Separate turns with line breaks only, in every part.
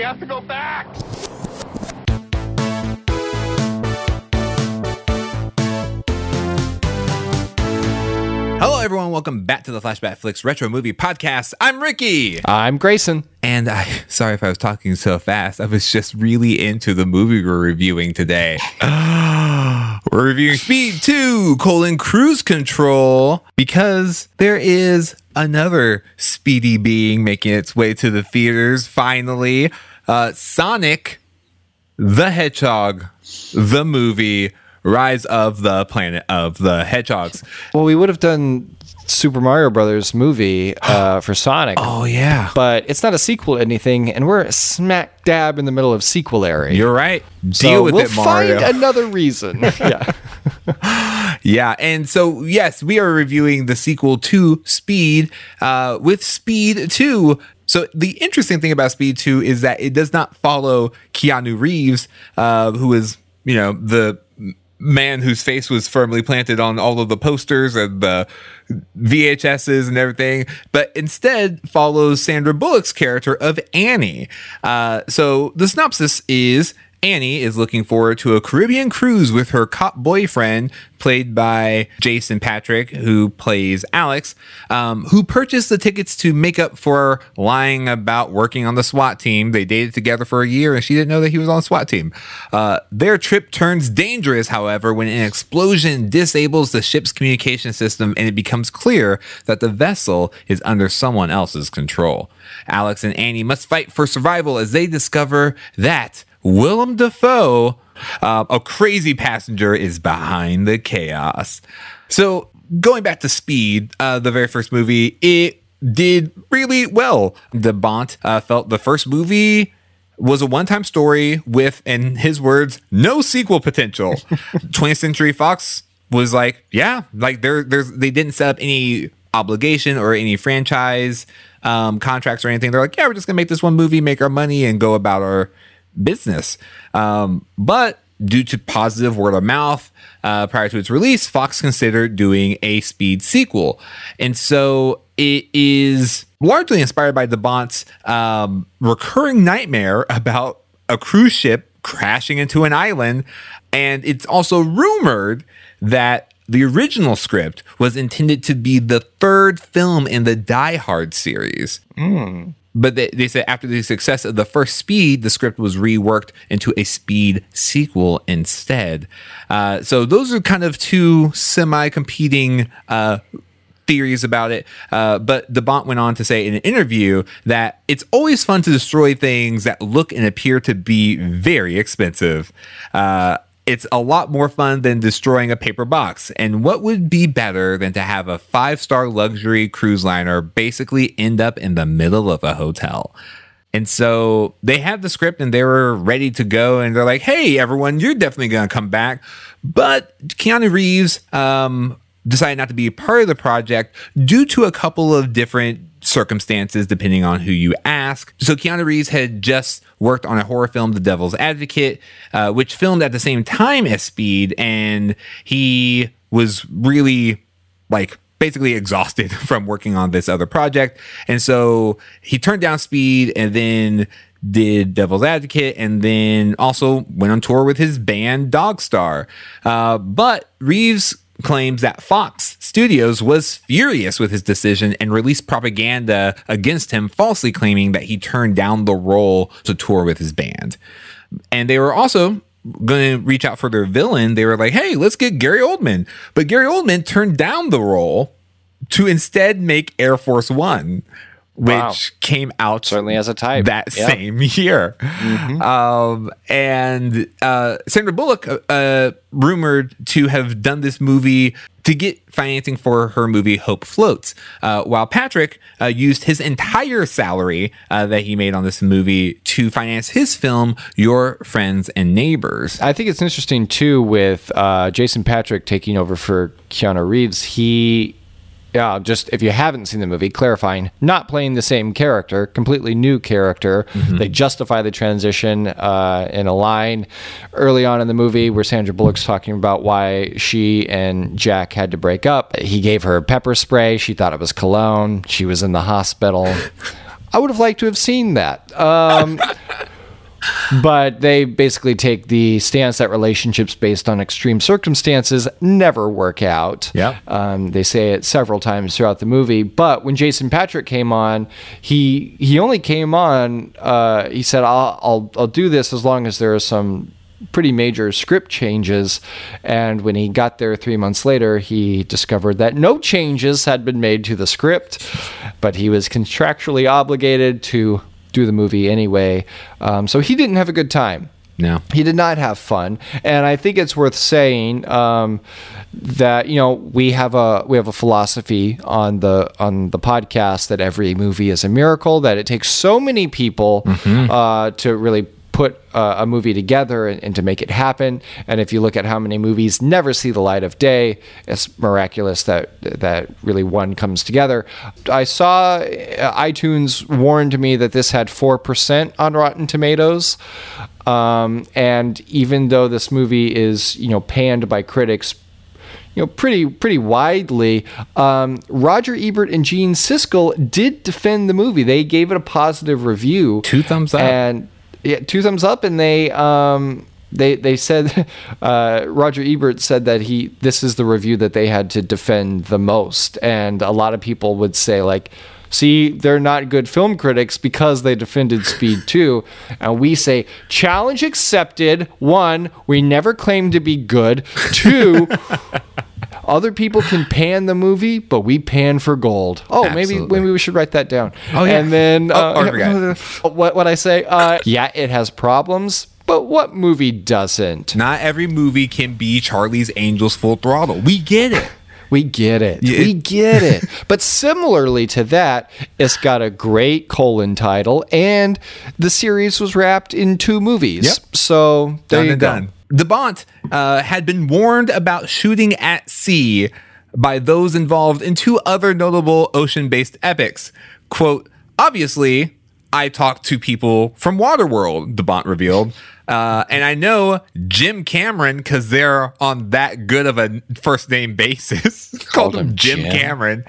We have to go back!
Hello, everyone. Welcome back to the Flashback Flicks Retro Movie Podcast. I'm Ricky.
I'm Grayson.
And I, sorry if I was talking so fast. I was just really into the movie we're reviewing today. we're reviewing Speed 2, colon, cruise control, because there is another speedy being making its way to the theaters finally. Uh, Sonic the Hedgehog, the movie, Rise of the Planet of the Hedgehogs.
Well, we would have done Super Mario Brothers movie uh, for Sonic.
Oh, yeah.
But it's not a sequel to anything, and we're smack dab in the middle of sequelary.
You're right. Deal
so
with
we'll
it, Mario.
find another reason. yeah.
Yeah, and so yes, we are reviewing the sequel to Speed uh, with Speed 2. So the interesting thing about Speed 2 is that it does not follow Keanu Reeves, uh, who is, you know, the man whose face was firmly planted on all of the posters and the VHSs and everything, but instead follows Sandra Bullock's character of Annie. Uh, so the synopsis is Annie is looking forward to a Caribbean cruise with her cop boyfriend, played by Jason Patric, who plays Alex, um, who purchased the tickets to make up for lying about working on the SWAT team. They dated together for a year and she didn't know that he was on the SWAT team. Uh, their trip turns dangerous, however, when an explosion disables the ship's communication system and it becomes clear that the vessel is under someone else's control. Alex and Annie must fight for survival as they discover that Willem Dafoe, uh, a crazy passenger, is behind the chaos. So, going back to Speed, uh, the very first movie, it did really well. De Bont uh, felt the first movie was a one-time story with, in his words, no sequel potential. 20th Century Fox was like, yeah, like there, there's they didn't set up any obligation or any franchise um, contracts or anything. They're like, yeah, we're just gonna make this one movie, make our money, and go about our business. Um, but due to positive word of mouth uh, prior to its release, Fox considered doing a Speed sequel. And so it is largely inspired by DeBont's um, recurring nightmare about a cruise ship crashing into an island. And it's also rumored that the original script was intended to be the third film in the Die Hard series. But they, they said after the success of the first Speed, the script was reworked into a Speed sequel instead. Uh, so those are kind of two semi competing uh, theories about it. Uh, but DeBont went on to say in an interview that it's always fun to destroy things that look and appear to be very expensive. It's a lot more fun than destroying a paper box. And what would be better than to have a five star luxury cruise liner basically end up in the middle of a hotel? And so they had the script and they were ready to go. And they're like, hey, everyone, you're definitely going to come back. But Keanu Reeves um, decided not to be a part of the project due to a couple of different circumstances, depending on who you ask. So Keanu Reeves had just worked on a horror film, The Devil's Advocate, uh, which filmed at the same time as Speed. And he was really like basically exhausted from working on this other project. And so he turned down Speed and then did Devil's Advocate and then also went on tour with his band Dogstar. Uh, but Reeves claims that Fox Studios was furious with his decision and released propaganda against him, falsely claiming that he turned down the role to tour with his band. And they were also going to reach out for their villain. They were like, hey, let's get Gary Oldman. But Gary Oldman turned down the role to instead make Air Force One, which
Wow.
came out
Certainly as a type.
that
Yeah.
same year. Um, and uh, Sandra Bullock, uh, uh, rumored to have done this movie to get financing for her movie Hope Floats, uh, while Patric uh, used his entire salary uh, that he made on this movie to finance his film Your Friends and Neighbors.
I think it's interesting too with uh, Jason Patric taking over for Keanu Reeves. He, yeah, just if you haven't seen the movie, clarifying, not playing the same character, completely new character. They justify the transition uh, in a line early on in the movie where Sandra Bullock's talking about why she and Jack had to break up. He gave her pepper spray. She thought it was cologne. She was in the hospital. I would have liked to have seen that. Um, but they basically take the stance that relationships based on extreme circumstances never work out.
Yep.
Um, they say it several times throughout the movie. But when Jason Patric came on, he he only came on. Uh, he said, "I'll I'll I'll do this as long as there are some." Pretty major script changes. And when he got there three months later, he discovered that no changes had been made to the script, but he was contractually obligated to do the movie anyway. Um, so he didn't have a good time.
No.
He did not have fun, and I think it's worth saying um, that you know we have a we have a philosophy on the on the podcast that every movie is a miracle. That it takes so many people uh, to really put uh, a movie together and, and to make it happen. And if you look at how many movies never see the light of day, it's miraculous that that really one comes together. I saw uh, iTunes warned me that this had four percent on Rotten Tomatoes. Um, and even though this movie is, you know, panned by critics, you know, pretty pretty widely, um, Roger Ebert and Gene Siskel did defend the movie. They gave it a positive review,
Two thumbs up.
and yeah, two thumbs up, and they um, they they said uh, Roger Ebert said that he this is the review that they had to defend the most, and a lot of people would say like. See, they're not good film critics because they defended Speed 2. And we say, challenge accepted. One, we never claimed to be good. Two, other people can pan the movie, but we pan for gold. Oh, maybe
Absolutely.
maybe we should write that down.
Oh, yeah.
And then
Oh,
uh, what what I say? Uh, yeah, it has problems, but what movie doesn't?
Not every movie can be Charlie's Angels full throttle. We get it.
We get it.
Yeah.
We get it. but similarly to that, it's got a great colon title, and the series was wrapped in two movies.
Yep.
So there
done
you
and
go.
done. De Bont uh, had been warned about shooting at sea by those involved in two other notable ocean-based epics. Quote, obviously, I talked to people from Waterworld, De Bont revealed. Uh, and I know Jim Cameron because they're on that good of a first name basis. Called him
him
Jim,
Jim.
Cameron.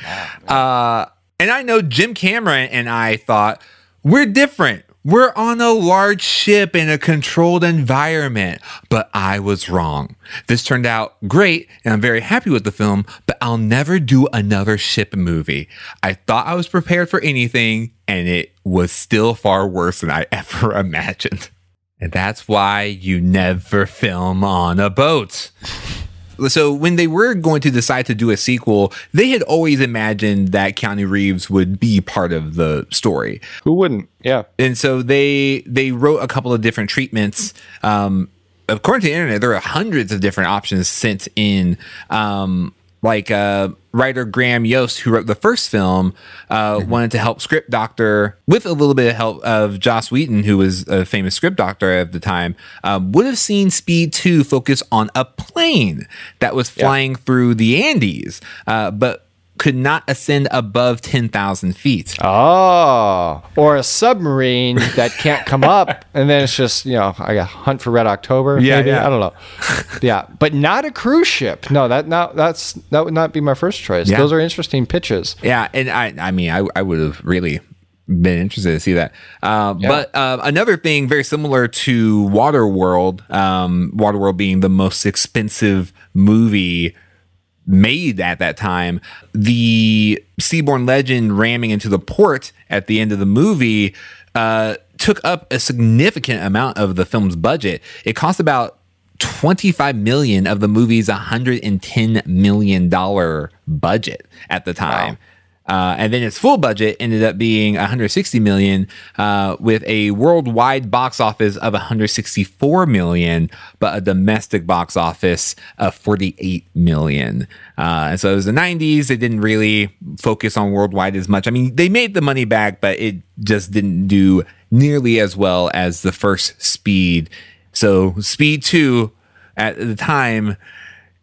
Uh, and I know Jim Cameron and I thought, we're different. We're on a large ship in a controlled environment. But I was wrong. This turned out great, and I'm very happy with the film, but I'll never do another ship movie. I thought I was prepared for anything, and it was still far worse than I ever imagined. And that's why you never film on a boat. So when they were going to decide to do a sequel, they had always imagined that Keanu Reeves would be part of the story.
Who wouldn't? Yeah.
And so they they wrote a couple of different treatments. Um, according to the internet, there are hundreds of different options sent in. Um, like uh, writer Graham Yost, who wrote the first film, uh, wanted to help script doctor with a little bit of help of Joss Whedon, who was a famous script doctor at the time. Um, would have seen Speed Two focus on a plane that was flying through the Andes, uh, but could not ascend above ten thousand feet.
Oh, or a submarine that can't come up, and then it's just you know I got hunt for Red October.
Yeah,
maybe?
yeah.
I don't know. yeah, but not a cruise ship. No, that not that's that would not be my first choice.
Yeah.
Those are interesting pitches.
Yeah, and I, I mean, I, I would have really been interested to see that. Uh, But uh, another thing very similar to Waterworld, um, Waterworld being the most expensive movie made at that time, the Seabourn Legend ramming into the port at the end of the movie uh, took up a significant amount of the film's budget. It cost about 25 million of the movie's 110 million dollar budget at the time. Uh, and then its full budget ended up being 160 million, uh, with a worldwide box office of 164 million, but a domestic box office of 48 million. Uh, and so it was the 90s. They didn't really focus on worldwide as much. I mean, they made the money back, but it just didn't do nearly as well as the first Speed. So Speed 2 at the time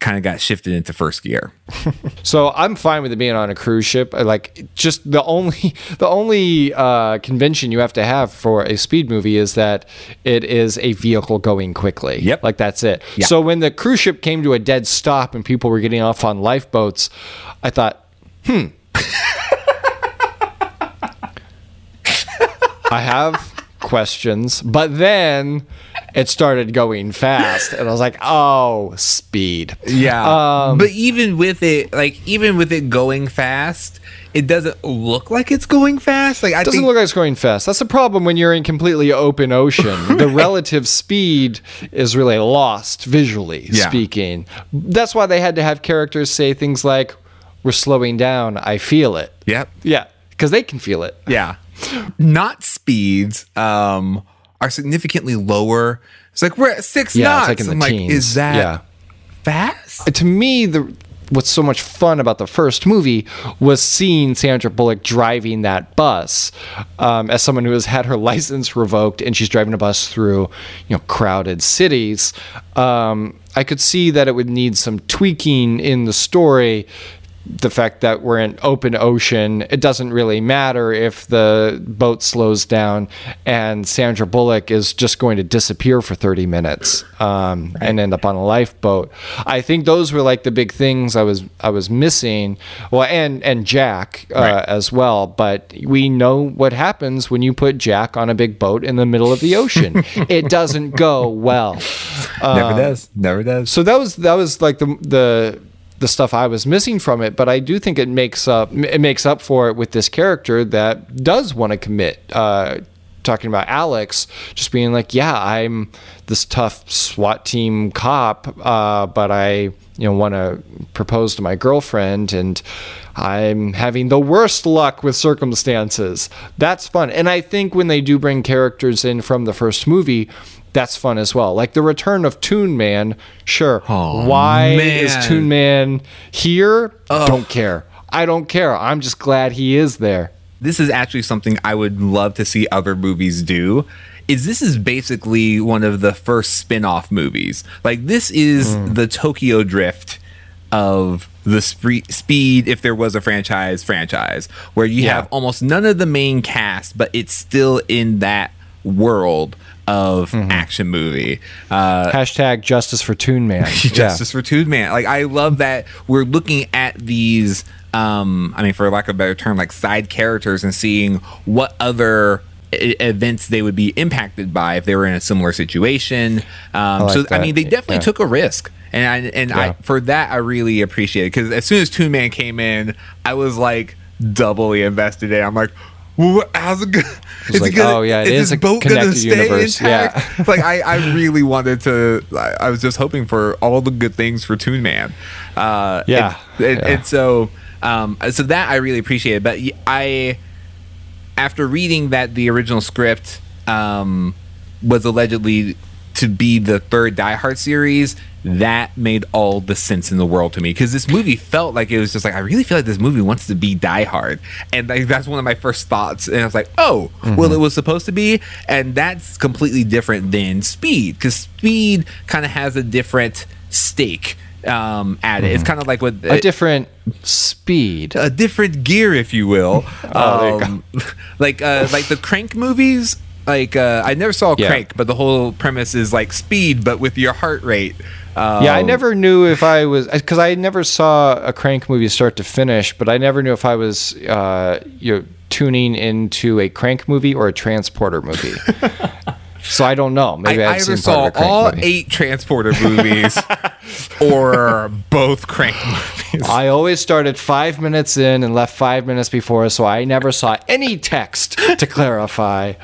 kind of got shifted into first gear.
So I'm fine with it being on a cruise ship. Like just the only the only uh, convention you have to have for a speed movie is that it is a vehicle going quickly.
Yep.
Like that's it.
Yeah.
So when the cruise ship came to a dead stop and people were getting off on lifeboats, I thought, hmm. I have questions, but then it started going fast, and I was like, "Oh, speed."
Yeah. Um, but even with it, like even with it going fast, it doesn't look like it's going fast. Like I
it doesn't
think,
look like it's going fast. That's the problem when you're in completely open ocean. the relative speed is really lost visually
Yeah.
speaking. That's why they had to have characters say things like, "We're slowing down. I feel it."
Yep.
Yeah, because they can feel it.
Yeah. not speeds um are significantly lower. It's like we're at six
Yeah,
knots.
it's like in the
I'm like,
teens.
is that
Yeah.
fast?
to me the what's so much fun about the first movie was seeing Sandra Bullock driving that bus um, as someone who has had her license revoked and she's driving a bus through you know crowded cities um, I could see that it would need some tweaking in the story the fact that we're in open ocean, it doesn't really matter if the boat slows down and Sandra Bullock is just going to disappear for 30 minutes um, and end up on a lifeboat. I think those were like the big things I was I was missing. Well, and and Jack uh,
Right.
as well. But we know what happens when you put Jack on a big boat in the middle of the ocean. it doesn't go well.
Never does. Never does.
So that was that was like the the the stuff I was missing from it, but I do think it makes up it makes up for it with this character that does want to commit. Uh, talking about Alex, just being like, yeah, I'm this tough SWAT team cop, uh, but I you know want to propose to my girlfriend and I'm having the worst luck with circumstances. That's fun. And I think when they do bring characters in from the first movie, that's fun as well. Like the return of Toon Man, sure.
Oh,
Why
man.
is Toon Man here? Don't care. I don't care. I'm just glad he is there.
This is actually something I would love to see other movies do. Is this is basically one of the first spin-off movies. Like this is the Tokyo Drift of the speed if there was a franchise franchise where you
Yeah.
have almost none of the main cast but it's still in that world of action movie. Uh
Hashtag justice for Toon Man.
justice for Toon Man. Like I love that we're looking at these um I mean for lack of a better term like side characters and seeing what other e- events they would be impacted by if they were in a similar situation. Um
like
so I mean they definitely
Yeah.
took a risk. And I and I for that I really appreciate it cuz as soon as Toon Man came in, I was like doubly invested in. it. I'm like how's it go-
like,
gonna,
oh, yeah, it
is
is a
this boat gonna stay
universe.
intact?
Yeah.
like I, I really wanted to I, I was just hoping for all the good things for Toon Man. Uh
Yeah.
And, and,
Yeah.
and so um so that I really appreciated. But I, after reading that the original script um was allegedly to be the third Die Hard series, that made all the sense in the world to me because this movie felt like it was just like I really feel like this movie wants to be Die Hard, and like, that's one of my first thoughts. And I was like, oh, well, it was supposed to be, and that's completely different than Speed because Speed kind of has a different stake um, at it. It's kind of like with
A different speed.
a different gear, if you will.
Oh, there you
um, like uh, like the Crank movies. Like uh, I never saw
Yeah.
Crank, but the whole premise is like speed, but with your heart rate. Um,
Yeah, I never knew if I was because I never saw a Crank movie start to finish, but I never knew if I was uh, you know tuning into a Crank movie or a Transporter movie. so I don't know. Maybe I,
either
seen
saw all
movie.
eight Transporter movies or both Crank movies.
I always started five minutes in and left five minutes before, so I never saw any text to clarify.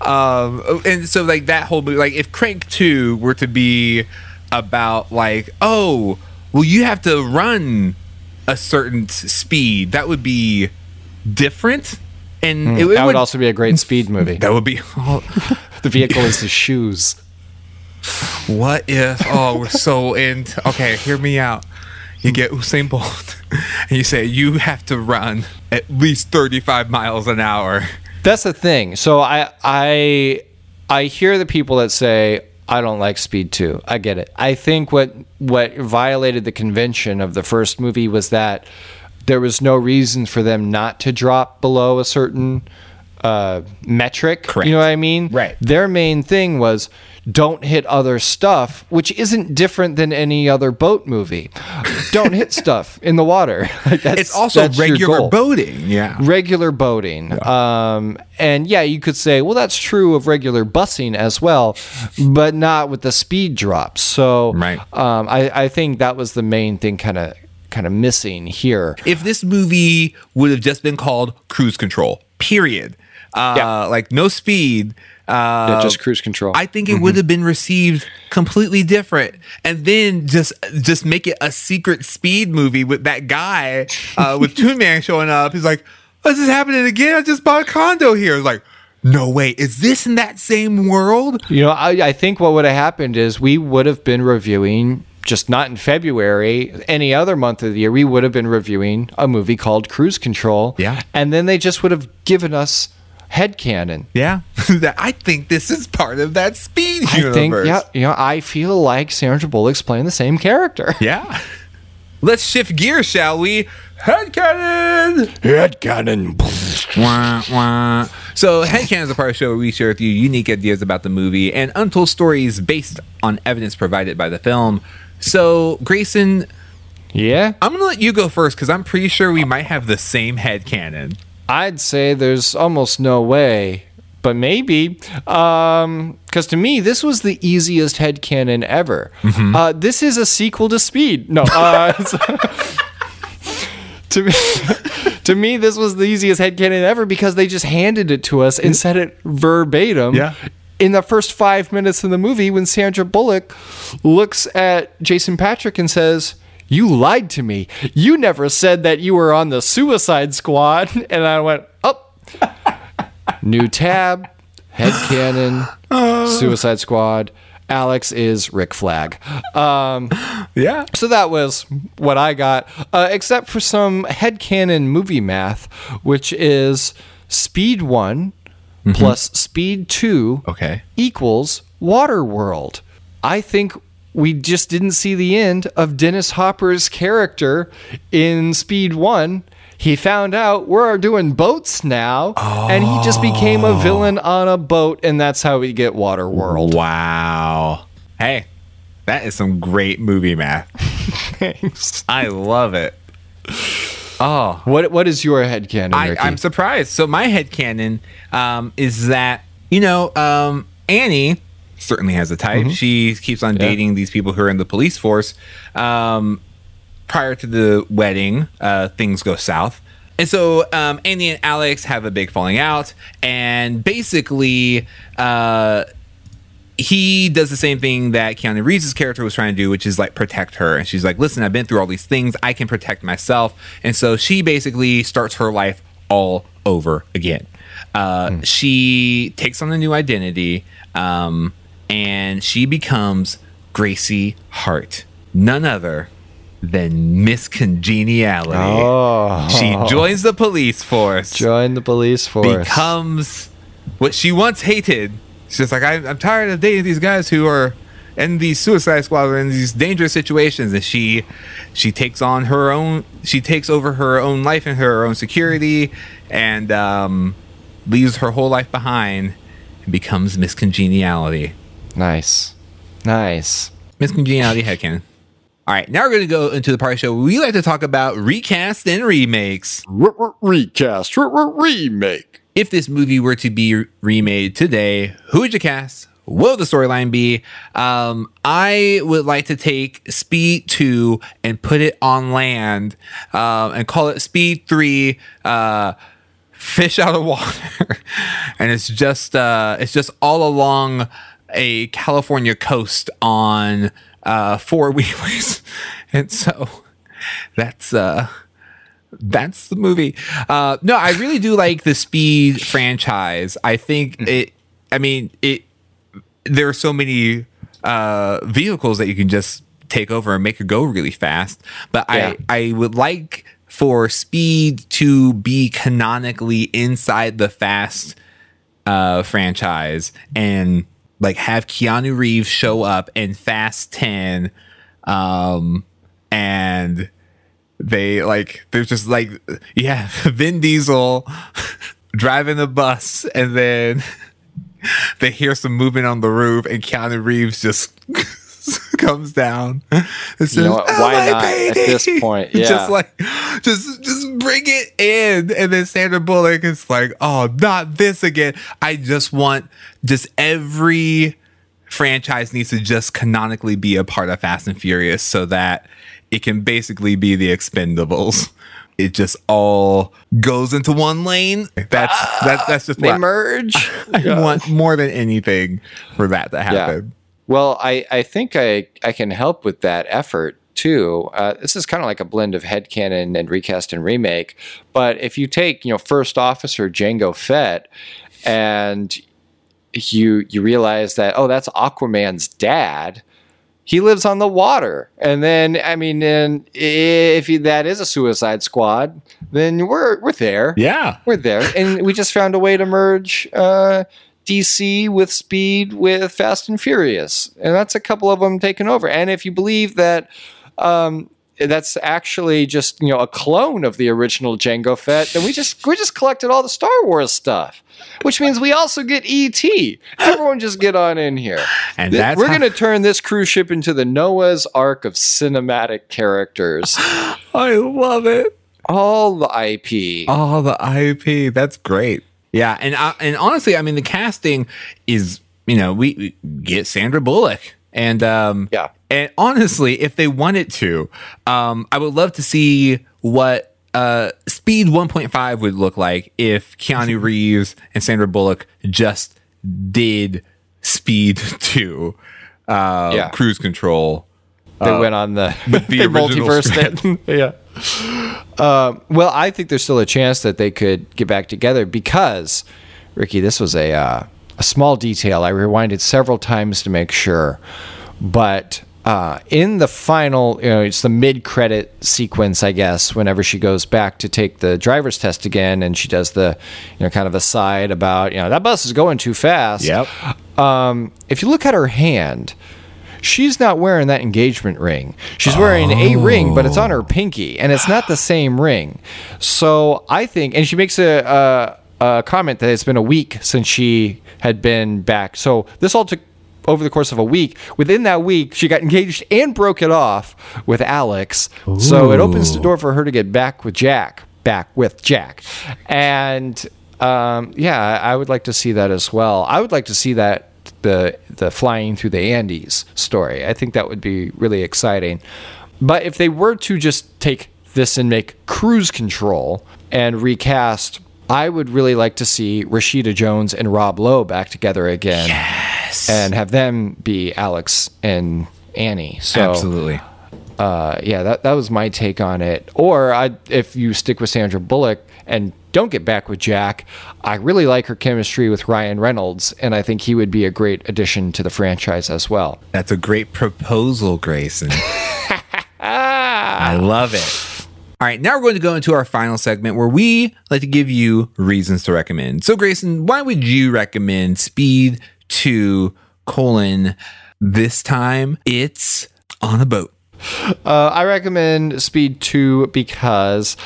um and so like that whole movie like if crank 2 were to be about like oh well you have to run a certain speed that would be different and it, it
Hmm. that would also be a great speed movie.
that would be oh,
The vehicle is the shoes.
what if oh we're so in okay hear me out you get Usain Bolt and you say you have to run at least 35 miles an hour
That's the thing. So I I I hear the people that say I don't like Speed 2. I get it. I think what what violated the convention of the first movie was that there was no reason for them not to drop below a certain uh, metric.
Correct.
You know what I mean?
Right.
Their main thing was don't hit other stuff, which isn't different than any other boat movie. don't hit stuff in the water. Like,
It's also regular boating. Yeah.
Regular boating. Um, and yeah, you could say, well, that's true of regular busing as well, but not with the speed drops. So
Right.
um, I, I think that was the main thing kind of kind of missing here.
if this movie would have just been called Cruise Control, period, uh,
Yeah.
like no speed, uh,
just cruise control.
I think it would have been received completely different. And then just just make it a secret speed movie with that guy uh, with Toon Man showing up. He's like, "What's this happening again? I just bought a condo here." It's like, no way, is this in that same world?
You know, I, I think what would have happened is we would have been reviewing, just not in February, any other month of the year, we would have been reviewing a movie called Cruise Control.
Yeah.
And then they just would have given us headcanon.
Yeah, That- I think this is part of that speed
I
universe.
think, yeah, you know, I feel like Sandra Bullock's playing the same character.
Yeah. Let's shift gears, shall we? Headcanon!
Headcanon.
Wah, wah. So, Headcanon is a part of the show where we share with you unique ideas about the movie and untold stories based on evidence provided by the film. So, Grayson,
Yeah.
I'm going to let you go first because I'm pretty sure we might have the same headcanon.
I'd say there's almost no way, but maybe. Um, because to me, this was the easiest headcanon ever. Uh, this is a sequel to Speed. No, uh, to me, to me, this was the easiest head headcanon ever because they just handed it to us and said it verbatim.
Yeah.
In the first five minutes of the movie, when Sandra Bullock looks at Jason Patric and says, You lied to me. You never said that you were on the suicide squad. And I went, Oh, new tab, head headcanon, suicide squad. Alex is Rick Flag. Um,
Yeah.
so that was what I got, uh, except for some head headcanon movie math, which is speed one plus speed two
Okay.
equals Waterworld. I think we just didn't see the end of Dennis Hopper's character in Speed 1. He found out we're doing boats now, and he just became a oh. villain on a boat, and that's how we get Waterworld.
Wow. Hey, that is some great movie math.
Thanks.
I love it. Oh,
What what is your headcanon,
I,
Ricky?
I'm surprised. So my headcanon um, is that, you know, um, Annie certainly has a type. She keeps on dating these people who are in the police force. Um, prior to the wedding, uh, things go south. And so um, Annie and Alex have a big falling out. And basically, uh, he does the same thing that Keanu Reeves' character was trying to do, which is like protect her. And she's like, listen, I've been through all these things. I can protect myself. And so she basically starts her life all over again. Uh, She takes on a new identity um, and she becomes Gracie Hart, none other than Miss Congeniality.
Oh.
She joins the police force
Join the police force.
becomes what she once hated. She's just like, I, I'm tired of dating these guys who are in these suicide squads or in these dangerous situations. And she she takes on her own. She takes over her own life and her own security, and um, leaves her whole life behind and becomes Miss Congeniality.
nice, nice.
Miss Congeniality headcanon. All right, now we're going to go into the part of the show where we like to talk about recast and remakes.
Recast, remake.
If this movie were to be remade today, who would you cast? What would the storyline be? Um, I would like to take Speed 2 and put it on land um, and call it Speed 3 uh, Fish Out of Water. and it's just uh, it's just all along a California coast on uh, four wheelers. and so that's uh that's the movie. Uh, no, I really do like the Speed franchise. I think it. I mean, it. There are so many uh, vehicles that you can just take over and make it go really fast. But
Yeah.
I, I would like for Speed to be canonically inside the Fast uh, franchise and like have Keanu Reeves show up in Fast Ten, um, and they like there's just like yeah Vin Diesel driving the bus, and then they hear some movement on the roof, and Keanu Reeves just comes down. Says,
know what? Why oh, not at this point? Yeah.
just like just just bring it in, and then Sandra Bullock is like, "Oh, not this again." I just want just every franchise needs to just canonically be a part of Fast and Furious so that it can basically be the Expendables. It just all goes into one lane. That's that's that's just
They
what
merge.
I want more than anything for that to happen.
Well, I, I think I, I can help with that effort too. Uh, this is kind of like a blend of headcanon and recast and remake. But if you take, you know, First Officer Jango Fett and you you realize that, oh, that's Aquaman's dad. He lives on the water. And then, I mean, then if he, that is a suicide squad, then we're, we're there
Yeah.
we're there, and we just found a way to merge uh, DC with Speed with Fast and Furious, and that's a couple of them taken over. And if you believe that. Um, that's actually just you know a clone of the original Jango Fett. Then we just we just collected all the Star Wars stuff, which means we also get ET. Everyone just get on in here.
And
Th-
that's
we're
how-
going to turn this cruise ship into the Noah's Ark of cinematic characters.
I love it.
all the IP.
All the IP. That's great. Yeah, and uh, and honestly, I mean, the casting is you know we, we get Sandra Bullock, and um,
Yeah.
and honestly, if they wanted to, um, I would love to see what uh Speed 1.5 would look like if Keanu Reeves and Sandra Bullock just did Speed 2, uh,
Yeah.
cruise control.
They went on the,
the original
multiverse it. yeah. Um, well, I think there's still a chance that they could get back together because, Ricky, this was a uh, a small detail. I rewinded several times to make sure, but. Uh, in the final, you know, it's the mid-credit sequence, I guess. Whenever she goes back to take the driver's test again, and she does the, you know, kind of aside about, you know, that bus is going too fast.
Yep.
Um, if you look at her hand, she's not wearing that engagement ring. She's wearing a ring, but it's on her pinky, and it's not the same ring. So I think, and she makes a, a, a comment that it's been a week since she had been back. So this all took over the course of a week. Within that week, she got engaged and broke it off with Alex. So it opens the door for her to get back with Jack. Back with Jack, and um, yeah, I would like to see that as well. I would like to see that the the flying through the Andes story. I think that would be really exciting. But if they were to just take this and make cruise control and recast, I would really like to see Rashida Jones and Rob Lowe back together again.
Yes.
And have them be Alex and Annie. So
Absolutely.
uh, yeah, that that was my take on it. Or I, if you stick with Sandra Bullock and don't get back with Jack, I really like her chemistry with Ryan Reynolds, and I think he would be a great addition to the franchise as well.
That's a great proposal, Grayson. I love it. All right, now we're going to go into our final segment where we like to give you reasons to recommend. So, Grayson, why would you recommend Speed 2 colon this time? It's on a boat.
Uh, I recommend Speed 2 because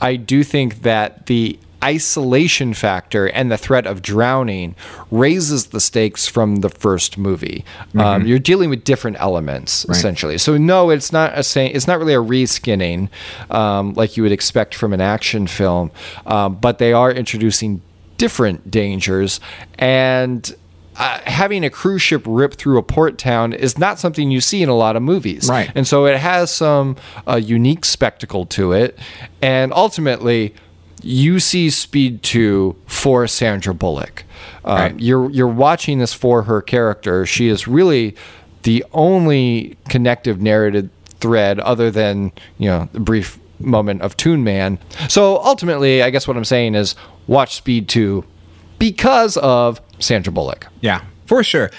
I do think that the isolation factor and the threat of drowning raises the stakes from the first movie. Um, you're dealing with different elements essentially. So no, it's not a saying. It's not really a reskinning um, like you would expect from an action film, um, but they are introducing different dangers and uh, having a cruise ship rip through a port town is not something you see in a lot of movies.
Right.
And so it has some uh, unique spectacle to it. And ultimately, you see Speed 2 for Sandra Bullock. Uh,
Right.
You're you're watching this for her character. She is really the only connective narrative thread other than, you know, the brief moment of Toon Man. So ultimately, I guess what I'm saying is watch Speed 2 because of Sandra Bullock.
Yeah, for sure.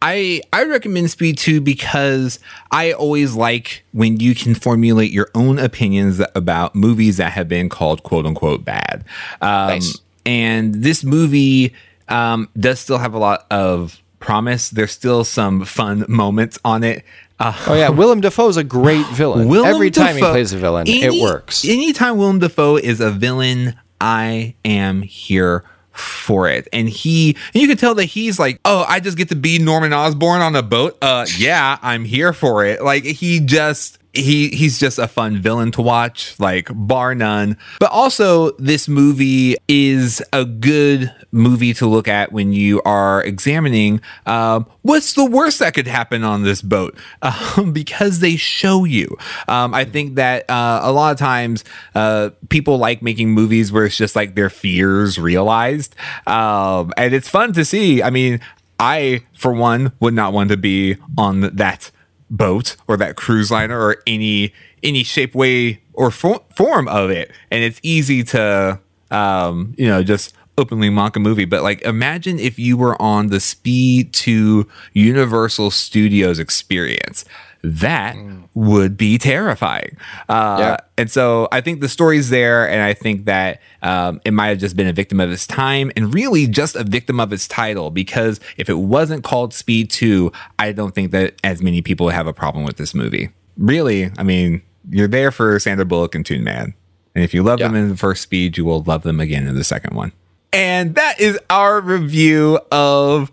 I I recommend Speed 2 because I always like when you can formulate your own opinions about movies that have been called quote unquote bad. Um,
Nice.
And this movie um, does still have a lot of promise. There's still some fun moments on it. Uh,
Oh yeah, Willem Dafoe's a great villain.
Willem
Every time he plays a villain, it works.
Anytime Willem Dafoe is a villain, I am here for it. And he, and you can tell that he's like, oh, I just get to be Norman Osborn on a boat. Uh, yeah, I'm here for it. Like he just, he he's just a fun villain to watch like bar none. But also this movie is a good movie to look at when you are examining um, what's the worst that could happen on this boat? Um, because they show you. Um, i think that uh, a lot of times uh, people like making movies where it's just like their fears realized. Um, and it's fun to see. I mean i for one would not want to be on that boat or that cruise liner or any any shape way or fo- form of it. And it's easy to um you know just openly mock a movie but like imagine if you were on the speed to universal studios experience that mm. would be terrifying. Uh, yeah. And so I think the story's there, and I think that um, it might have just been a victim of its time and really just a victim of its title because if it wasn't called Speed 2, I don't think that as many people would have a problem with this movie. Really, I mean, you're there for Sandra Bullock and Toon Man. And if you love yeah. them in the first Speed, you will love them again in the second one. And that is our review of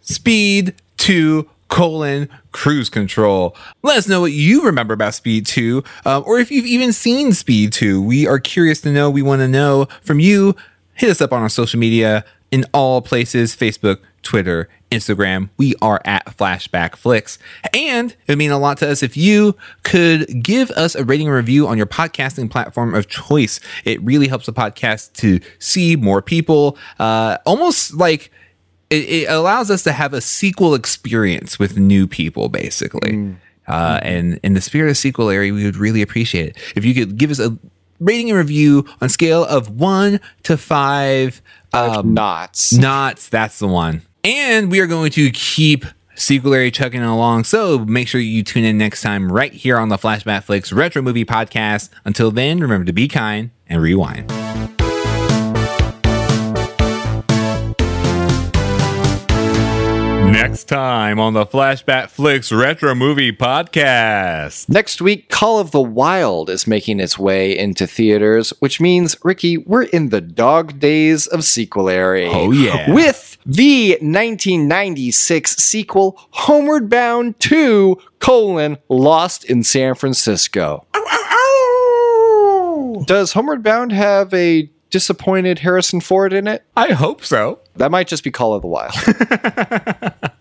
Speed 2 colon cruise control. Let us know what you remember about Speed 2, um, or if you've even seen Speed 2. We are curious to know. We want to know from you. Hit us up on our social media in all places Facebook, Twitter, Instagram. We are at Flashback Flicks. And it would mean a lot to us if you could give us a rating and review on your podcasting platform of choice. It really helps the podcast to see more people. Uh, almost like it, it, allows us to have a sequel experience with new people, basically. Mm. Uh, and in the spirit of sequel, Larry, we would really appreciate it if you could give us a rating and review on scale of one to five
um, knots.
Knots, that's the one. And we are going to keep Sequelary chugging along. So make sure you tune in next time right here on the Flashback Flicks Retro Movie Podcast. Until then, remember to be kind and rewind. Next time on the Flashback Flicks Retro Movie Podcast.
Next week, Call of the Wild is making its way into theaters, which means, Ricky, we're in the dog days of sequelary.
Oh, yeah.
With the 1996 sequel, Homeward Bound 2, colon, Lost in San Francisco. Ow, ow, ow! Does Homeward Bound have a disappointed Harrison Ford in it?
I hope so.
That might just be Call of the Wild.